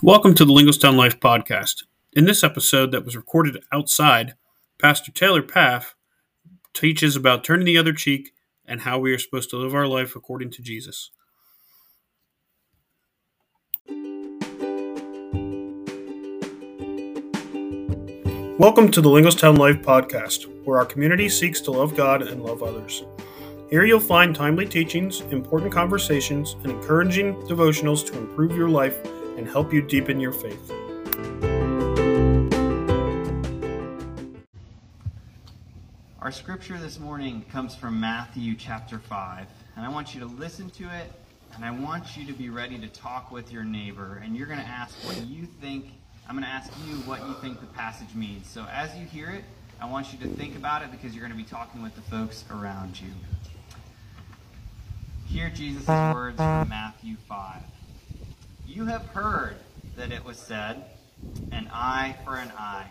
Welcome to the Linglestown Life podcast. In this episode that was recorded outside, Pastor Taylor Paff teaches about turning the other cheek and how we are supposed to live our life according to Jesus. Welcome to the Linglestown Life podcast, where our community seeks to love God and love others. Here you'll find timely teachings, important conversations, and encouraging devotionals to improve your life and help you deepen your faith. Our scripture this morning comes from Matthew chapter 5, and I want you to listen to it, and I want you to be ready to talk with your neighbor, and you're going to ask what you think. I'm going to ask you what you think the passage means. So as you hear it, I want you to think about it because you're going to be talking with the folks around you. Hear Jesus' words from Matthew 5. You have heard that it was said, an eye for an eye,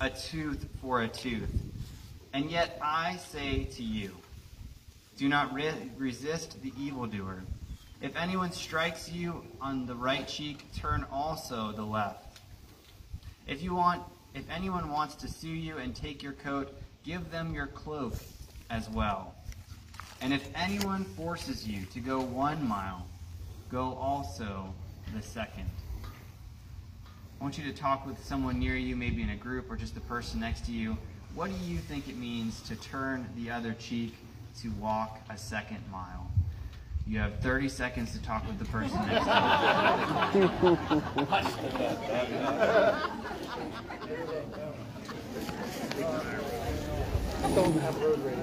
a tooth for a tooth. And yet I say to you, do not re- resist the evildoer. If anyone strikes you on the right cheek, turn also the left. If you want if anyone wants to sue you and take your coat, give them your cloak as well. And if anyone forces you to go one mile, go also the second. I want you to talk with someone near you, maybe in a group or just the person next to you. What do you think it means to turn the other cheek, to walk a second mile? You have 30 seconds to talk with the person next to you. Don't have road rage.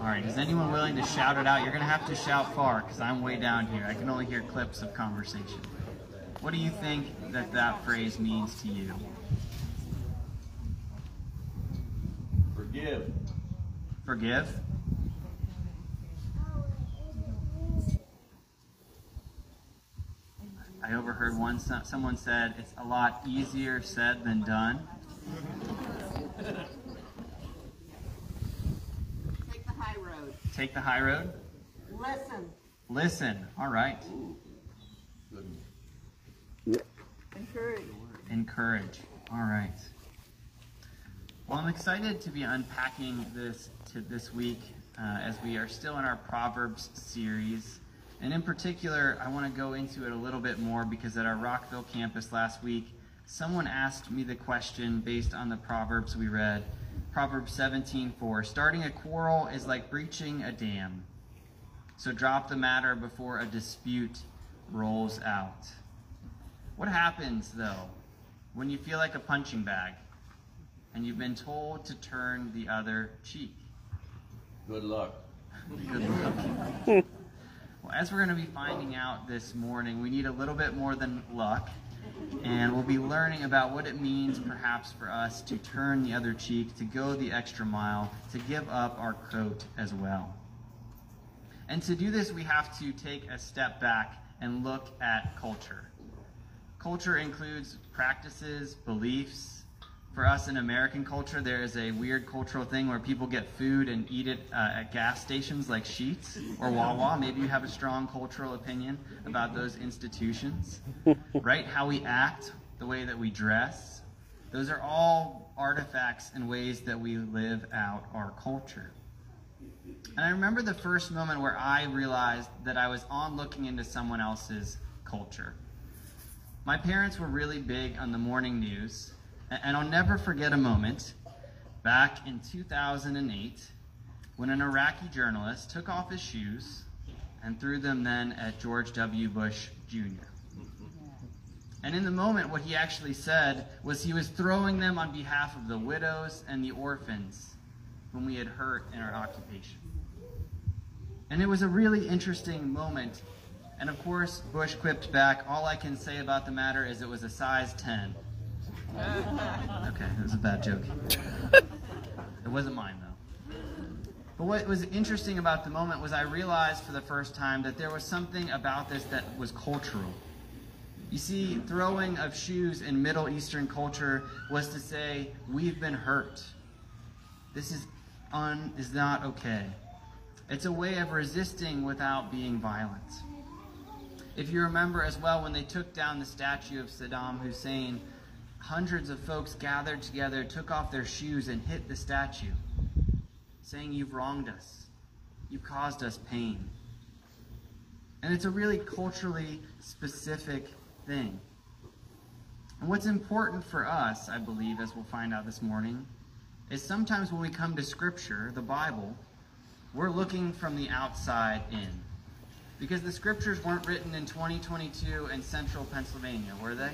All right, is anyone willing to shout it out? You're going to have to shout far because I'm way down here. I can only hear clips of conversation. What do you think that that phrase means to you? Forgive. Forgive? I overheard one someone said it's a lot easier said than done. Take the high road. Take the high road? Listen. Listen. All right. Encourage. Encourage. All right. Well, I'm excited to be unpacking this to this week uh, as we are still in our Proverbs series. And in particular, I want to go into it a little bit more because at our Rockville campus last week, someone asked me the question based on the Proverbs we read. Proverbs 17:4. Starting a quarrel is like breaching a dam. So drop the matter before a dispute rolls out. What happens though when you feel like a punching bag and you've been told to turn the other cheek? Good luck. Good luck. Well, as we're going to be finding out this morning, we need a little bit more than luck. And we'll be learning about what it means, perhaps, for us to turn the other cheek, to go the extra mile, to give up our coat as well. And to do this, we have to take a step back and look at culture. Culture includes practices, beliefs, for us in American culture, there is a weird cultural thing where people get food and eat it uh, at gas stations like Sheetz or Wawa. Maybe you have a strong cultural opinion about those institutions, right? How we act, the way that we dress. Those are all artifacts and ways that we live out our culture. And I remember the first moment where I realized that I was on looking into someone else's culture. My parents were really big on the morning news and I'll never forget a moment back in 2008 when an Iraqi journalist took off his shoes and threw them then at George W. Bush Jr. And in the moment, what he actually said was he was throwing them on behalf of the widows and the orphans whom we had hurt in our occupation. And it was a really interesting moment. And of course, Bush quipped back, All I can say about the matter is it was a size 10. Okay? It was a bad joke. it wasn't mine though. But what was interesting about the moment was I realized for the first time that there was something about this that was cultural. You see, throwing of shoes in Middle Eastern culture was to say, we've been hurt. This is un is not okay. It's a way of resisting without being violent. If you remember as well, when they took down the statue of Saddam Hussein, hundreds of folks gathered together, took off their shoes, and hit the statue, saying, You've wronged us. You've caused us pain. And it's a really culturally specific thing. And what's important for us, I believe, as we'll find out this morning, is sometimes when we come to Scripture, the Bible, we're looking from the outside in. Because the scriptures weren't written in 2022 in central Pennsylvania, were they?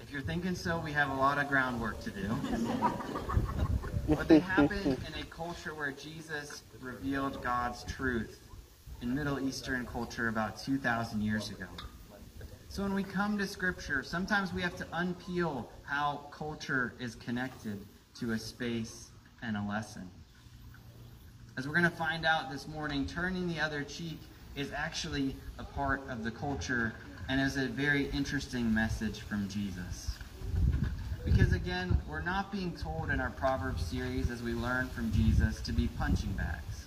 If you're thinking so, we have a lot of groundwork to do. But they happened in a culture where Jesus revealed God's truth in Middle Eastern culture about 2,000 years ago. So when we come to Scripture, sometimes we have to unpeel how culture is connected to a space and a lesson. As we're going to find out this morning, turning the other cheek is actually a part of the culture and is a very interesting message from Jesus. Because again, we're not being told in our Proverbs series as we learn from Jesus to be punching bags.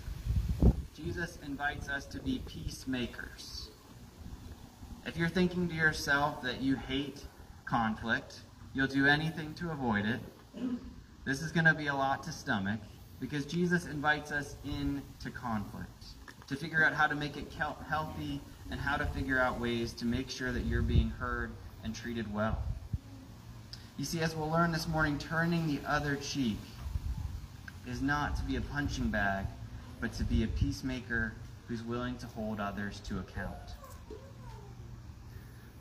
Jesus invites us to be peacemakers. If you're thinking to yourself that you hate conflict, you'll do anything to avoid it, this is going to be a lot to stomach because Jesus invites us into conflict to figure out how to make it healthy and how to figure out ways to make sure that you're being heard and treated well. You see, as we'll learn this morning, turning the other cheek is not to be a punching bag, but to be a peacemaker who's willing to hold others to account.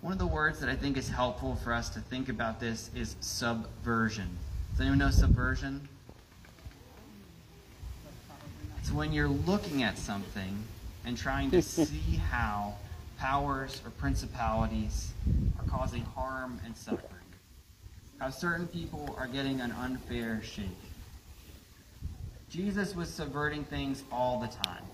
One of the words that I think is helpful for us to think about this is subversion. Does anyone know subversion? It's when you're looking at something and trying to see how powers or principalities are causing harm and suffering. How certain people are getting an unfair shake. Jesus was subverting things all the time.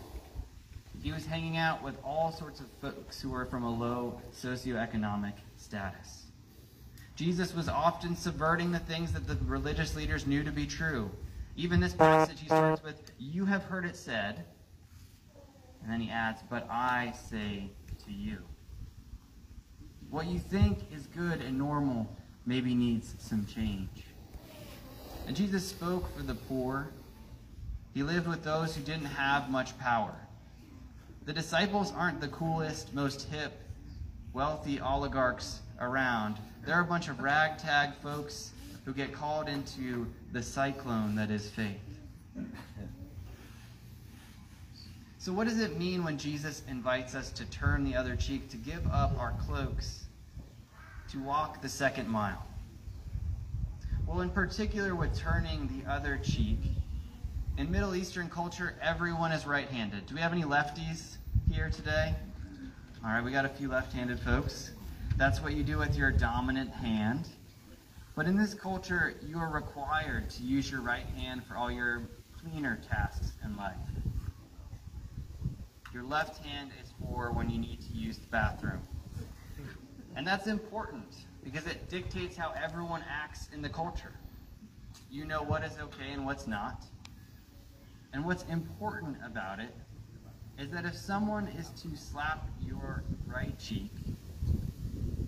He was hanging out with all sorts of folks who were from a low socioeconomic status. Jesus was often subverting the things that the religious leaders knew to be true even this passage, he starts with, You have heard it said. And then he adds, But I say to you. What you think is good and normal maybe needs some change. And Jesus spoke for the poor. He lived with those who didn't have much power. The disciples aren't the coolest, most hip, wealthy oligarchs around. They're a bunch of ragtag folks who get called into the cyclone that is faith. So, what does it mean when Jesus invites us to turn the other cheek, to give up our cloaks, to walk the second mile? Well, in particular, with turning the other cheek, in Middle Eastern culture, everyone is right handed. Do we have any lefties here today? All right, we got a few left handed folks. That's what you do with your dominant hand. But in this culture, you are required to use your right hand for all your cleaner tasks in life. Your left hand is for when you need to use the bathroom. And that's important because it dictates how everyone acts in the culture. You know what is okay and what's not. And what's important about it is that if someone is to slap your right cheek,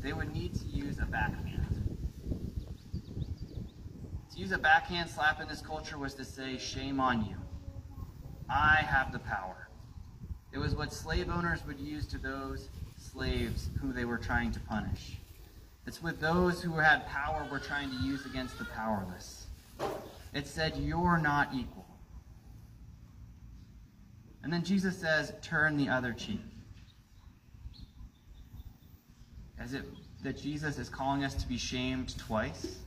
they would need to use a backhand. To use a backhand slap in this culture was to say, shame on you. I have the power. It was what slave owners would use to those slaves who they were trying to punish. It's what those who had power were trying to use against the powerless. It said, You're not equal. And then Jesus says, Turn the other cheek. As it that Jesus is calling us to be shamed twice.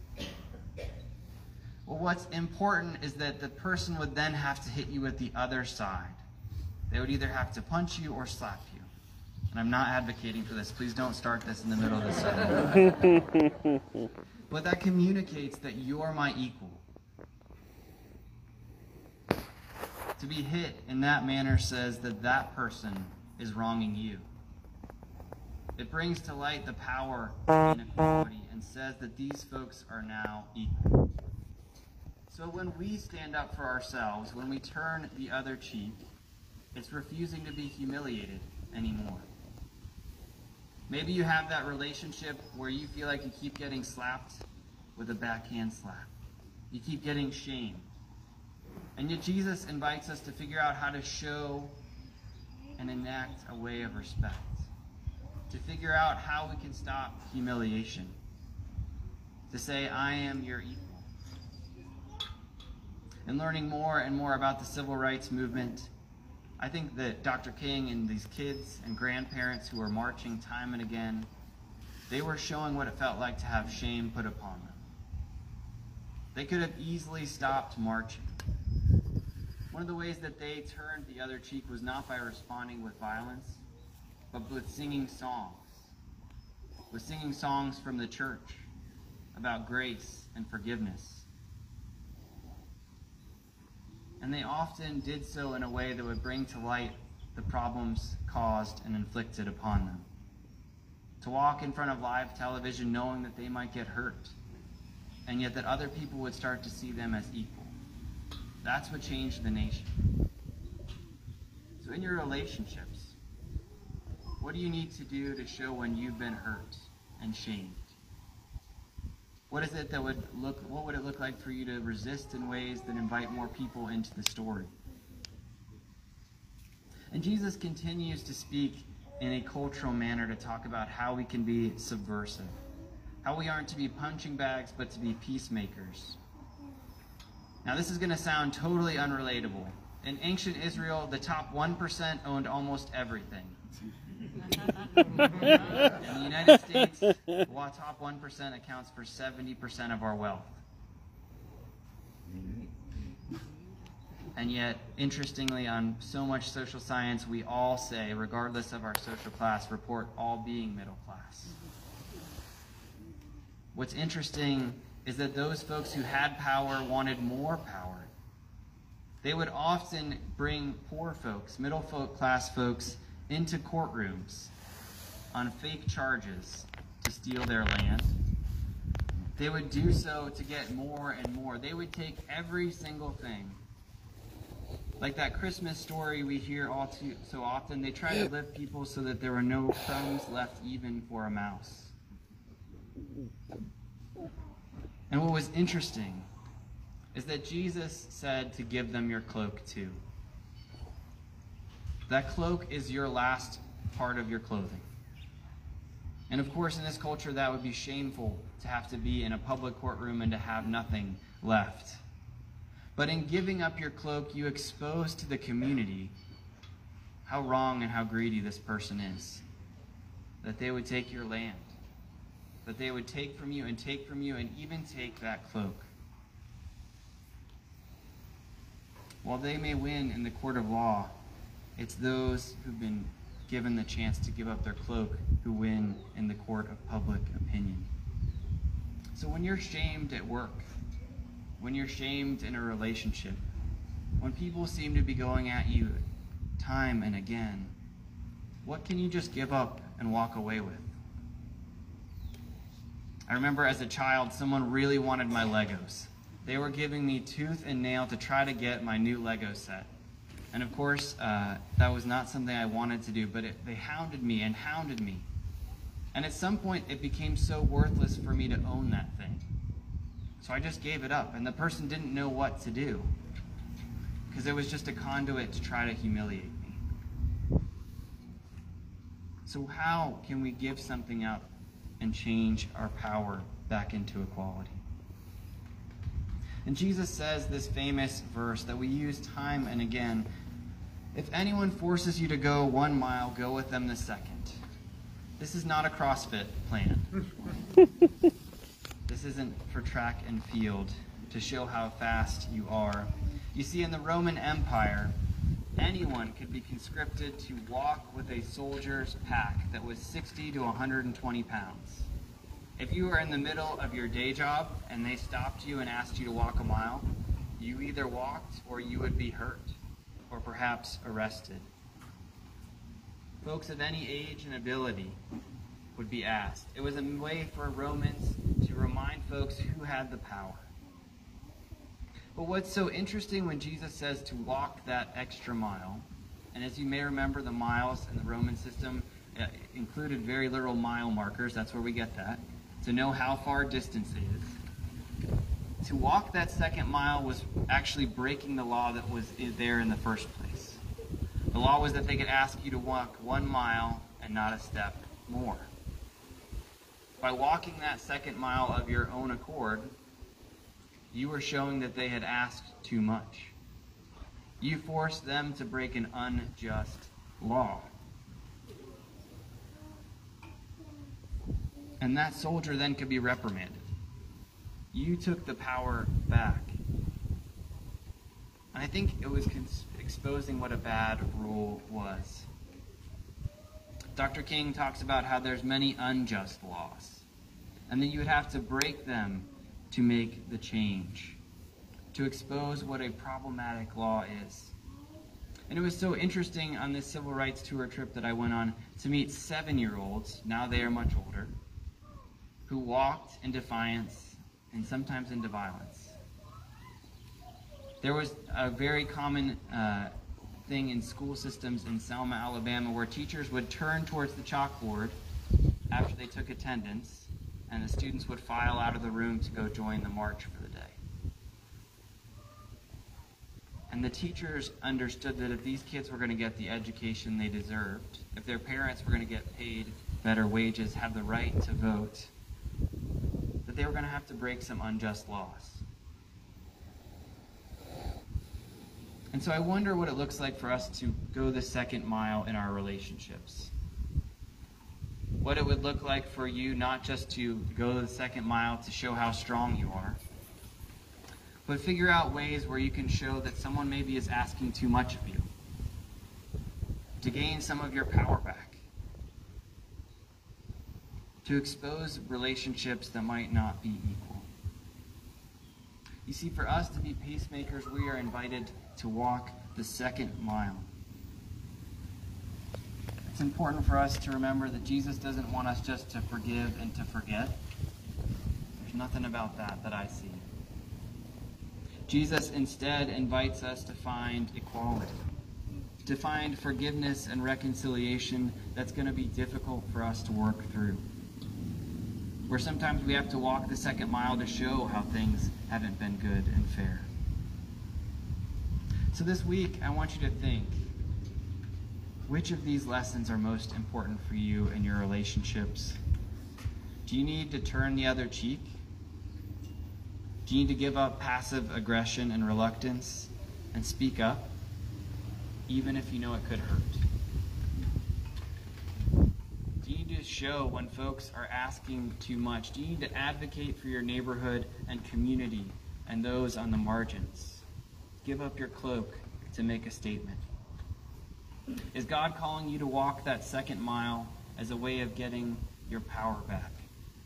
Well, what's important is that the person would then have to hit you with the other side. They would either have to punch you or slap you. And I'm not advocating for this. Please don't start this in the middle of the sermon. but that communicates that you're my equal. To be hit in that manner says that that person is wronging you. It brings to light the power of inequality and says that these folks are now equal. So when we stand up for ourselves, when we turn the other cheek, it's refusing to be humiliated anymore. Maybe you have that relationship where you feel like you keep getting slapped with a backhand slap. You keep getting shamed. And yet Jesus invites us to figure out how to show and enact a way of respect. To figure out how we can stop humiliation. To say, I am your equal. And learning more and more about the civil rights movement, I think that Dr. King and these kids and grandparents who are marching time and again, they were showing what it felt like to have shame put upon them. They could have easily stopped marching. One of the ways that they turned the other cheek was not by responding with violence, but with singing songs. With singing songs from the church about grace and forgiveness. And they often did so in a way that would bring to light the problems caused and inflicted upon them. To walk in front of live television knowing that they might get hurt, and yet that other people would start to see them as equal. That's what changed the nation. So, in your relationships, what do you need to do to show when you've been hurt and shamed? What is it that would look what would it look like for you to resist in ways that invite more people into the story? And Jesus continues to speak in a cultural manner to talk about how we can be subversive. How we aren't to be punching bags but to be peacemakers. Now this is going to sound totally unrelatable. In ancient Israel, the top 1% owned almost everything. In the United States, the top 1% accounts for 70% of our wealth. And yet, interestingly, on so much social science, we all say, regardless of our social class, report all being middle class. What's interesting is that those folks who had power wanted more power. They would often bring poor folks, middle class folks, into courtrooms on fake charges to steal their land. They would do so to get more and more. They would take every single thing. Like that Christmas story we hear all too so often, they tried to lift people so that there were no crumbs left even for a mouse. And what was interesting is that Jesus said to give them your cloak too. That cloak is your last part of your clothing. And of course, in this culture, that would be shameful to have to be in a public courtroom and to have nothing left. But in giving up your cloak, you expose to the community how wrong and how greedy this person is. That they would take your land, that they would take from you and take from you and even take that cloak. While they may win in the court of law, it's those who've been given the chance to give up their cloak who win in the court of public opinion. So when you're shamed at work, when you're shamed in a relationship, when people seem to be going at you time and again, what can you just give up and walk away with? I remember as a child, someone really wanted my Legos. They were giving me tooth and nail to try to get my new Lego set. And of course, uh, that was not something I wanted to do, but it, they hounded me and hounded me. And at some point, it became so worthless for me to own that thing. So I just gave it up, and the person didn't know what to do because it was just a conduit to try to humiliate me. So, how can we give something up and change our power back into equality? And Jesus says this famous verse that we use time and again If anyone forces you to go one mile, go with them the second. This is not a CrossFit plan. this isn't for track and field to show how fast you are. You see, in the Roman Empire, anyone could be conscripted to walk with a soldier's pack that was 60 to 120 pounds. If you were in the middle of your day job and they stopped you and asked you to walk a mile, you either walked or you would be hurt or perhaps arrested. Folks of any age and ability would be asked. It was a way for Romans to remind folks who had the power. But what's so interesting when Jesus says to walk that extra mile, and as you may remember, the miles in the Roman system uh, included very literal mile markers. That's where we get that. To know how far distance is. To walk that second mile was actually breaking the law that was there in the first place. The law was that they could ask you to walk one mile and not a step more. By walking that second mile of your own accord, you were showing that they had asked too much. You forced them to break an unjust law. And that soldier then could be reprimanded. You took the power back. And I think it was cons- exposing what a bad rule was. Dr. King talks about how there's many unjust laws. And then you would have to break them to make the change, to expose what a problematic law is. And it was so interesting on this civil rights tour trip that I went on to meet seven year olds, now they are much older, who walked in defiance and sometimes into violence. There was a very common uh, thing in school systems in Selma, Alabama, where teachers would turn towards the chalkboard after they took attendance and the students would file out of the room to go join the march for the day. And the teachers understood that if these kids were going to get the education they deserved, if their parents were going to get paid better wages, have the right to vote, they were going to have to break some unjust laws. And so I wonder what it looks like for us to go the second mile in our relationships what it would look like for you not just to go the second mile to show how strong you are, but figure out ways where you can show that someone maybe is asking too much of you to gain some of your power back, to expose relationships that might not be equal. You see, for us to be peacemakers, we are invited to walk the second mile. It's important for us to remember that Jesus doesn't want us just to forgive and to forget. There's nothing about that that I see. Jesus instead invites us to find equality, to find forgiveness and reconciliation that's going to be difficult for us to work through. Where sometimes we have to walk the second mile to show how things haven't been good and fair. So this week, I want you to think which of these lessons are most important for you in your relationships? Do you need to turn the other cheek? Do you need to give up passive aggression and reluctance and speak up, even if you know it could hurt? Do you need to show when folks are asking too much? Do you need to advocate for your neighborhood and community and those on the margins? Give up your cloak to make a statement. Is God calling you to walk that second mile as a way of getting your power back,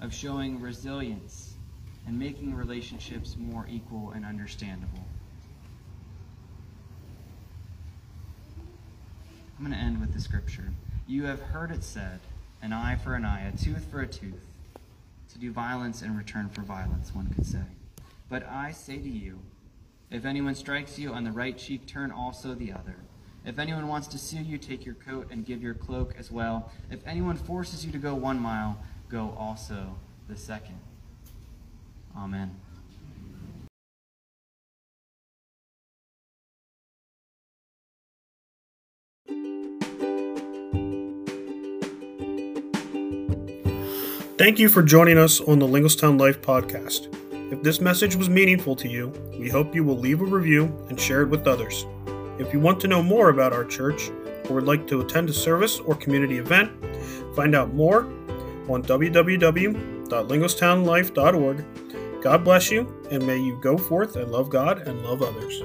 of showing resilience and making relationships more equal and understandable? I'm going to end with the scripture. You have heard it said, an eye for an eye, a tooth for a tooth. To do violence in return for violence, one could say. But I say to you, if anyone strikes you on the right cheek, turn also the other. If anyone wants to sue you, take your coat and give your cloak as well. If anyone forces you to go one mile, go also the second. Amen. Thank you for joining us on the Linglestown Life podcast. If this message was meaningful to you, we hope you will leave a review and share it with others. If you want to know more about our church or would like to attend a service or community event, find out more on www.linglestownlife.org. God bless you, and may you go forth and love God and love others.